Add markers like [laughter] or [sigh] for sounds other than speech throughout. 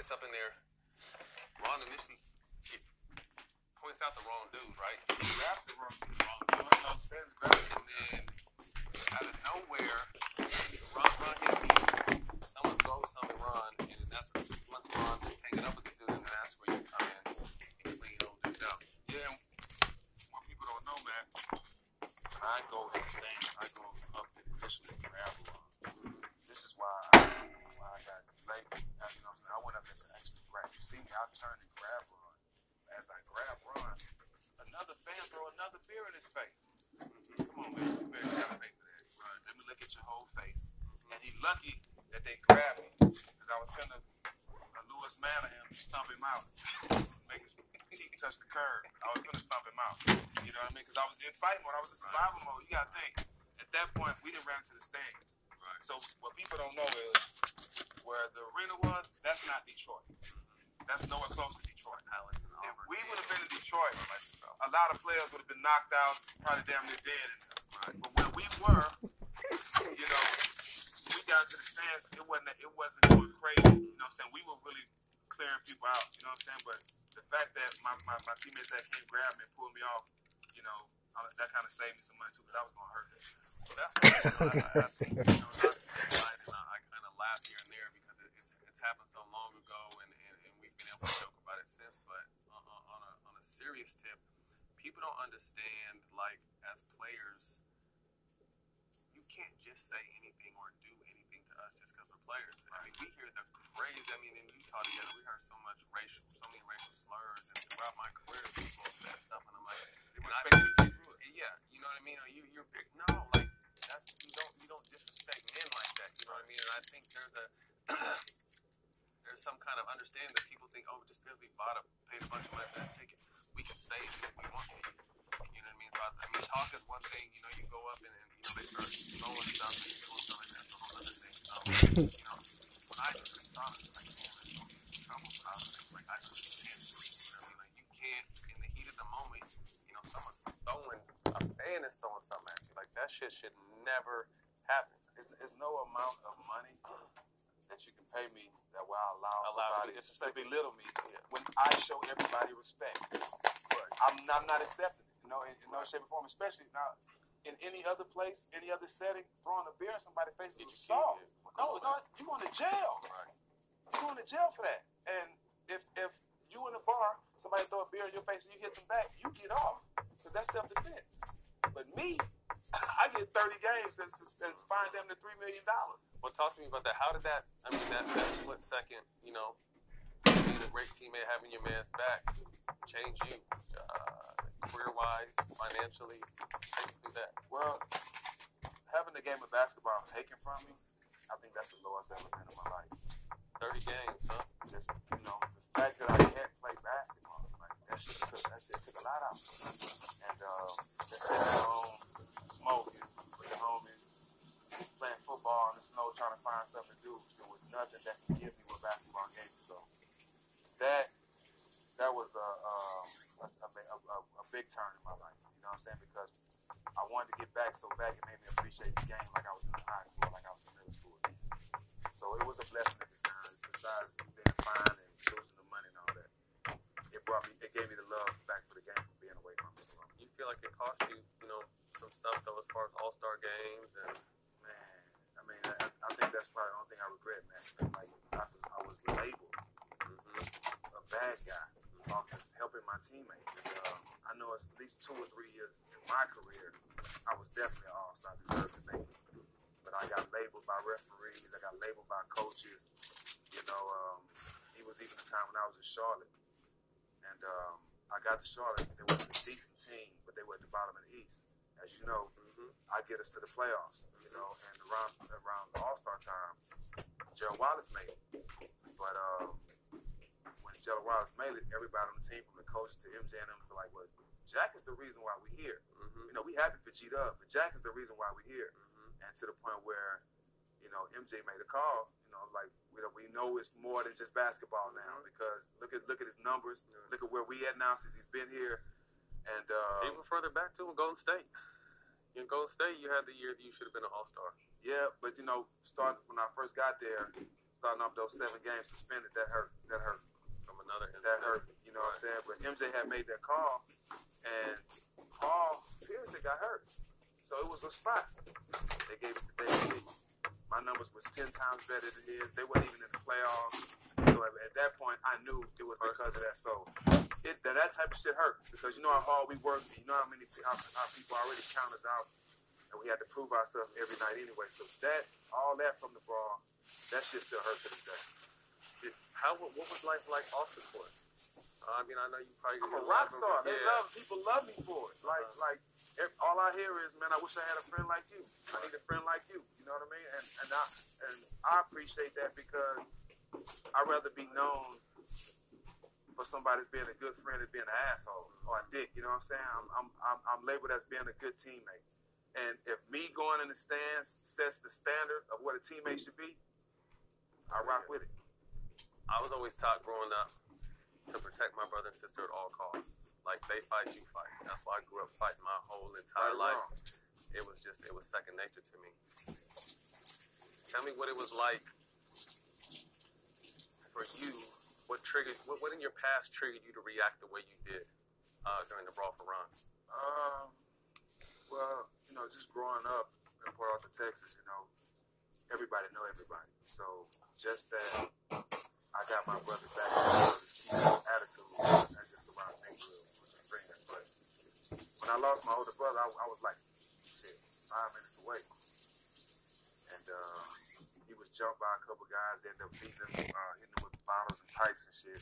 gets up in there. Ron initially points out the wrong dude, right? He grabs the wrong, wrong dude. Stands grabs And then out of nowhere, grab. You see me, I turn and grab Ron. As I grab Ron, another fan throw another beer in his face. Come on, man. You better gotta pay for that. Ron, let me look at your whole face. And he lucky that they grabbed me. Because I was finna uh, Lewis Manor him, stomp him out. Make his teeth touch the curb. I was gonna stomp him out. You know what I mean? Because I was in fight mode. I was in survival mode. You gotta think. At that point, we didn't ran to the stand. Right. So what people don't know is where the arena was. That's not Detroit. That's nowhere close to Detroit. If we would have been in Detroit, a lot of players would have been knocked out, probably damn near dead. In there. But where we were, you know, we got to the stands. It wasn't. It wasn't going crazy. You know what I'm saying? We were really clearing people out. You know what I'm saying? But the fact that my, my, my teammates that came grab me and pull me off, you know, that kind of saved me some money too because I was going to hurt them. So that's [laughs] why you I, I, I think you know, not to get excited, and I, I kind of laugh here and there because it, it's, it's happened so long ago, and, and, and we've been able to joke about it since. But on, on, on a on a serious tip, people don't understand like as players, you can't just say anything or do anything to us just because we're players. I mean, we hear the crazy. I mean, in Utah together, we heard so much racial, so many racial slurs, and throughout my career, people said stuff, and I'm like, and I- expecting to get through it. yeah, you know what I mean? Or you you're big. No, like that's you don't you don't disrespect men like that. You know what I mean? And I think there's a [coughs] there's some kind of understanding that people think, oh, just because we bought a paid a bunch of money for that ticket, we can say anything we want to you. Know what I mean? So I, I mean, talk is one thing. You know, you go up and, and you know they start throwing stuff and doing stuff like that's a whole other thing. So you know, when I just thought like, man, I'm positive. Like I just can't sleep. You know what I mean? Like you can't in the heat of the moment. You know, someone's throwing a fan is throwing something at you. Like that shit should never happen. There's no amount of money that you can pay me that will allow, Allow somebody to to belittle me Yeah. when I show everybody respect. I'm not, I'm not accepting it, you know, in, in no shape or form, especially now in any other place, any other setting, throwing a beer in somebody's face Get is you assault. No, no, you going to jail. Right. You going to jail for that. And if if you in a bar, somebody throw a beer in your face and you hit them back, you get off. Because that's self defense. But me, I get 30 games and, fine them to $3 million. Well, talk to me about that. How did that? I mean, that, that split second, you know, being a great teammate, having your man's back, change you, uh, career-wise, financially. Take me through that. Well, having the game of basketball taken from me, I think that's the lowest I've ever been in my life. Thirty games, huh? Just, you know, the fact that I can't play basketball, like, that shit took, that shit took a lot out. And, uh, teammates. And, uh, I know it's at least two or three years in my career, I was definitely an all-star, make it. But I got labeled by referees, I got labeled by coaches. You know, um, it was even a time when I was in Charlotte. And um, I got to Charlotte, and they were a decent team, but they were at the bottom of the East. As you know, Mm-hmm. I get us to the playoffs, you know, and around around the All Star time, Gerald Wallace made it. But um, Wallace made it, everybody on the team, from the coaches to MJ and them, feel like, well, Jack is the reason why we're here. Mm-hmm. You know, we happy for G Dub, but Jack is the reason why we're here. Mm-hmm. And to the point where, you know, MJ made a call. You know, like we know, we know it's more than just basketball now Mhm. because look at look at his numbers, look at where we at now since he's been here, and uh, Even further back to Golden State. In Golden State, you had the year that you should have been an All Star. Yeah, but you know, started when I first got there, starting off those seven games suspended, that hurt. That hurt. Another That hurt. You know what I'm saying? But MJ had made that call, and Paul Pierce got hurt, so it was a spot. They gave it to David Lee. My numbers was ten times better than his. They weren't even in the playoffs. So at, at that point, I knew it was because of that. So it that, that type of shit hurt because you know how hard we work. And you know how many how, how people already count us out, and we had to prove ourselves every night anyway. So that all that from the ball, that shit still hurts to this day. How what was life like off the court? Uh, I mean, I know you probably. I'm a rock star. They love people love me for it. Like uh, like all I hear is, man, I wish I had a friend like you. I need a friend like you. You know what I mean? And and I and I appreciate that because I'd rather be known for somebody being a good friend than being an asshole or a dick. You know what I'm saying? I'm I'm I'm, I'm labeled as being a good teammate. And if me going in the stands sets the standard of what a teammate should be, I rock with it. I was always taught growing up to protect my brother and sister at all costs. Like they fight, you fight. That's why I grew up fighting my whole entire life. It was just, it was second nature to me. Tell me what it was like for you. What triggered? What, what in your past triggered you to react the way you did uh, during the brawl for Ron? Um, well, you know, just growing up in Port Arthur, Texas, you know, everybody know everybody. So just that I got my brother back attitude, that's just around neighborhood friends. But when I lost my older brother, I, I was like, five minutes away. And uh, he was jumped by a couple guys, ended up beating him, uh, hitting him with bottles and pipes and shit.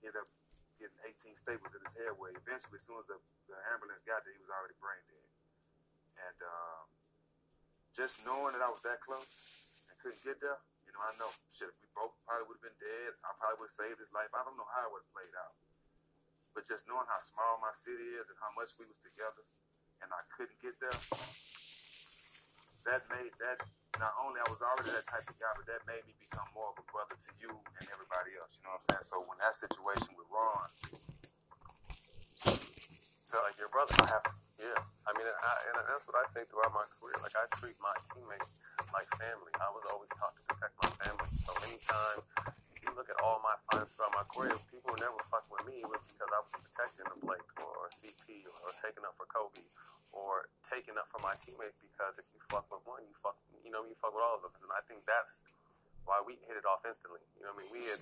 He ended up getting 18 staples in his head where eventually, as soon as the, the ambulance got there, he was already brain dead. And um, just knowing that I was that close and couldn't get there, you know, I know, shit, If we both probably would have been dead. I probably would have saved his life. I don't know how it would have played out. But just knowing how small my city is and how much we was together and I couldn't get there, that made that not only I was already that type of guy, but that made me become more of a brother to you and everybody else. You know what I'm saying? So when that situation with Ron, felt like your brother. I have Yeah, I mean, I, and that's what I think throughout my career. Like I treat my teammates like family. I was always taught to protect my family. So anytime you look at all my career, people were never fucking with me. Was because I was protecting the Blake or, or CP or, taking up for Kobe or taking up for my teammates. Because if you fuck with one, you fuck, you know, you fuck with all of them. And I think that's why we hit it off instantly. You know what I mean? We had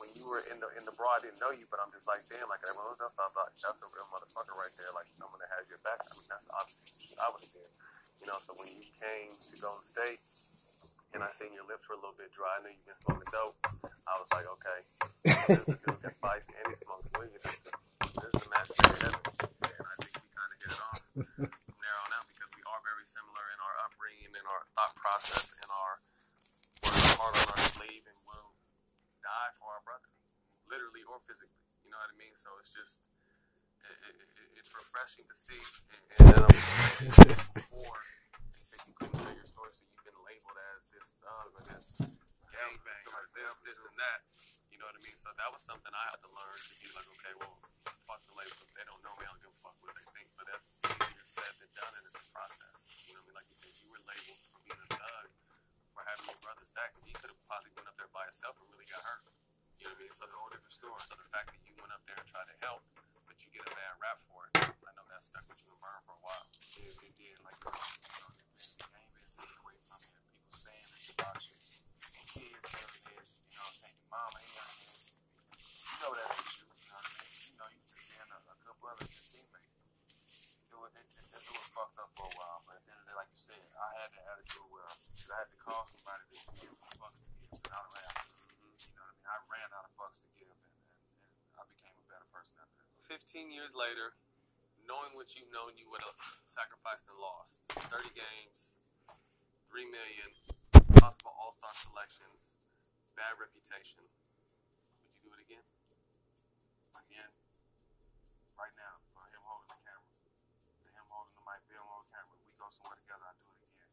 when you were in the in the bra, I didn't know you, but I'm just like, damn, like everyone else, I thought that's a real motherfucker right there, like someone that has your back. I mean, that's obviously I was there, you know. So when you came to Golden State, and I seen your lips were a little bit dry, I knew you've been smoking dope. I was like, okay, [laughs] this is a dude that fights and he smokes weed. This is the match made in heaven, and I think we kind of hit it off from there on [laughs] out because we are very similar in our upbringing, in our thought process, in our working hard on our sleeve, and will die for our brother, literally or physically. You know what I mean? So it's just, it, it, it, it's refreshing to see. And, and then I'm um, [laughs] before you said you couldn't tell your story, so you've been labeled as this thug or this gangbang this, and that. You know what I mean? So that was something I had to learn to be like, okay, well, fuck the label. They don't know me. I don't give a fuck what they think. But that's easier said than done, and it's a process. You know what I mean? Like you said, you were labeled for being a thug for having your brother's back. He could have possibly went up there by himself and really got hurt. You know what I mean? So the order the story. So the fact that you went up there and tried to help, but you get a bad rap for it, I know that stuck with you and burned for a while. It, it did. Like, you know, the game been taken away from you. People saying this about you. Your kids hearing this. You know what I'm saying? Your mama hearing this. You know that ain't you. You know what I mean? You know, you just being a, a good brother and teammate. It was, it, it, it fucked up for a while, but at the end of the day, like you said, I had that attitude where I had to call somebody to get some fucks to give. And I have, you know what I mean? I ran out of fucks to give, and, and, and I became a better person after that. 15 years later, knowing what you've known, you would have sacrificed and lost. 30 games, 3 million, possible all star selections, bad reputation. Would you do it again? Again, right now, for him holding the camera, for him holding the mic, film on camera, we go somewhere together, I do it again.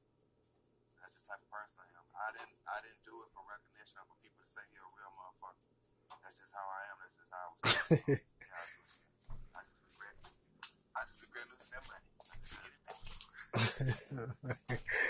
That's the type of person I am. I didn't, I didn't do it for recognition for people to say you're a real motherfucker. That's just how I am. That's just how I was. [laughs] yeah, I, do it again. I just regret. I just regret losing that money. [laughs]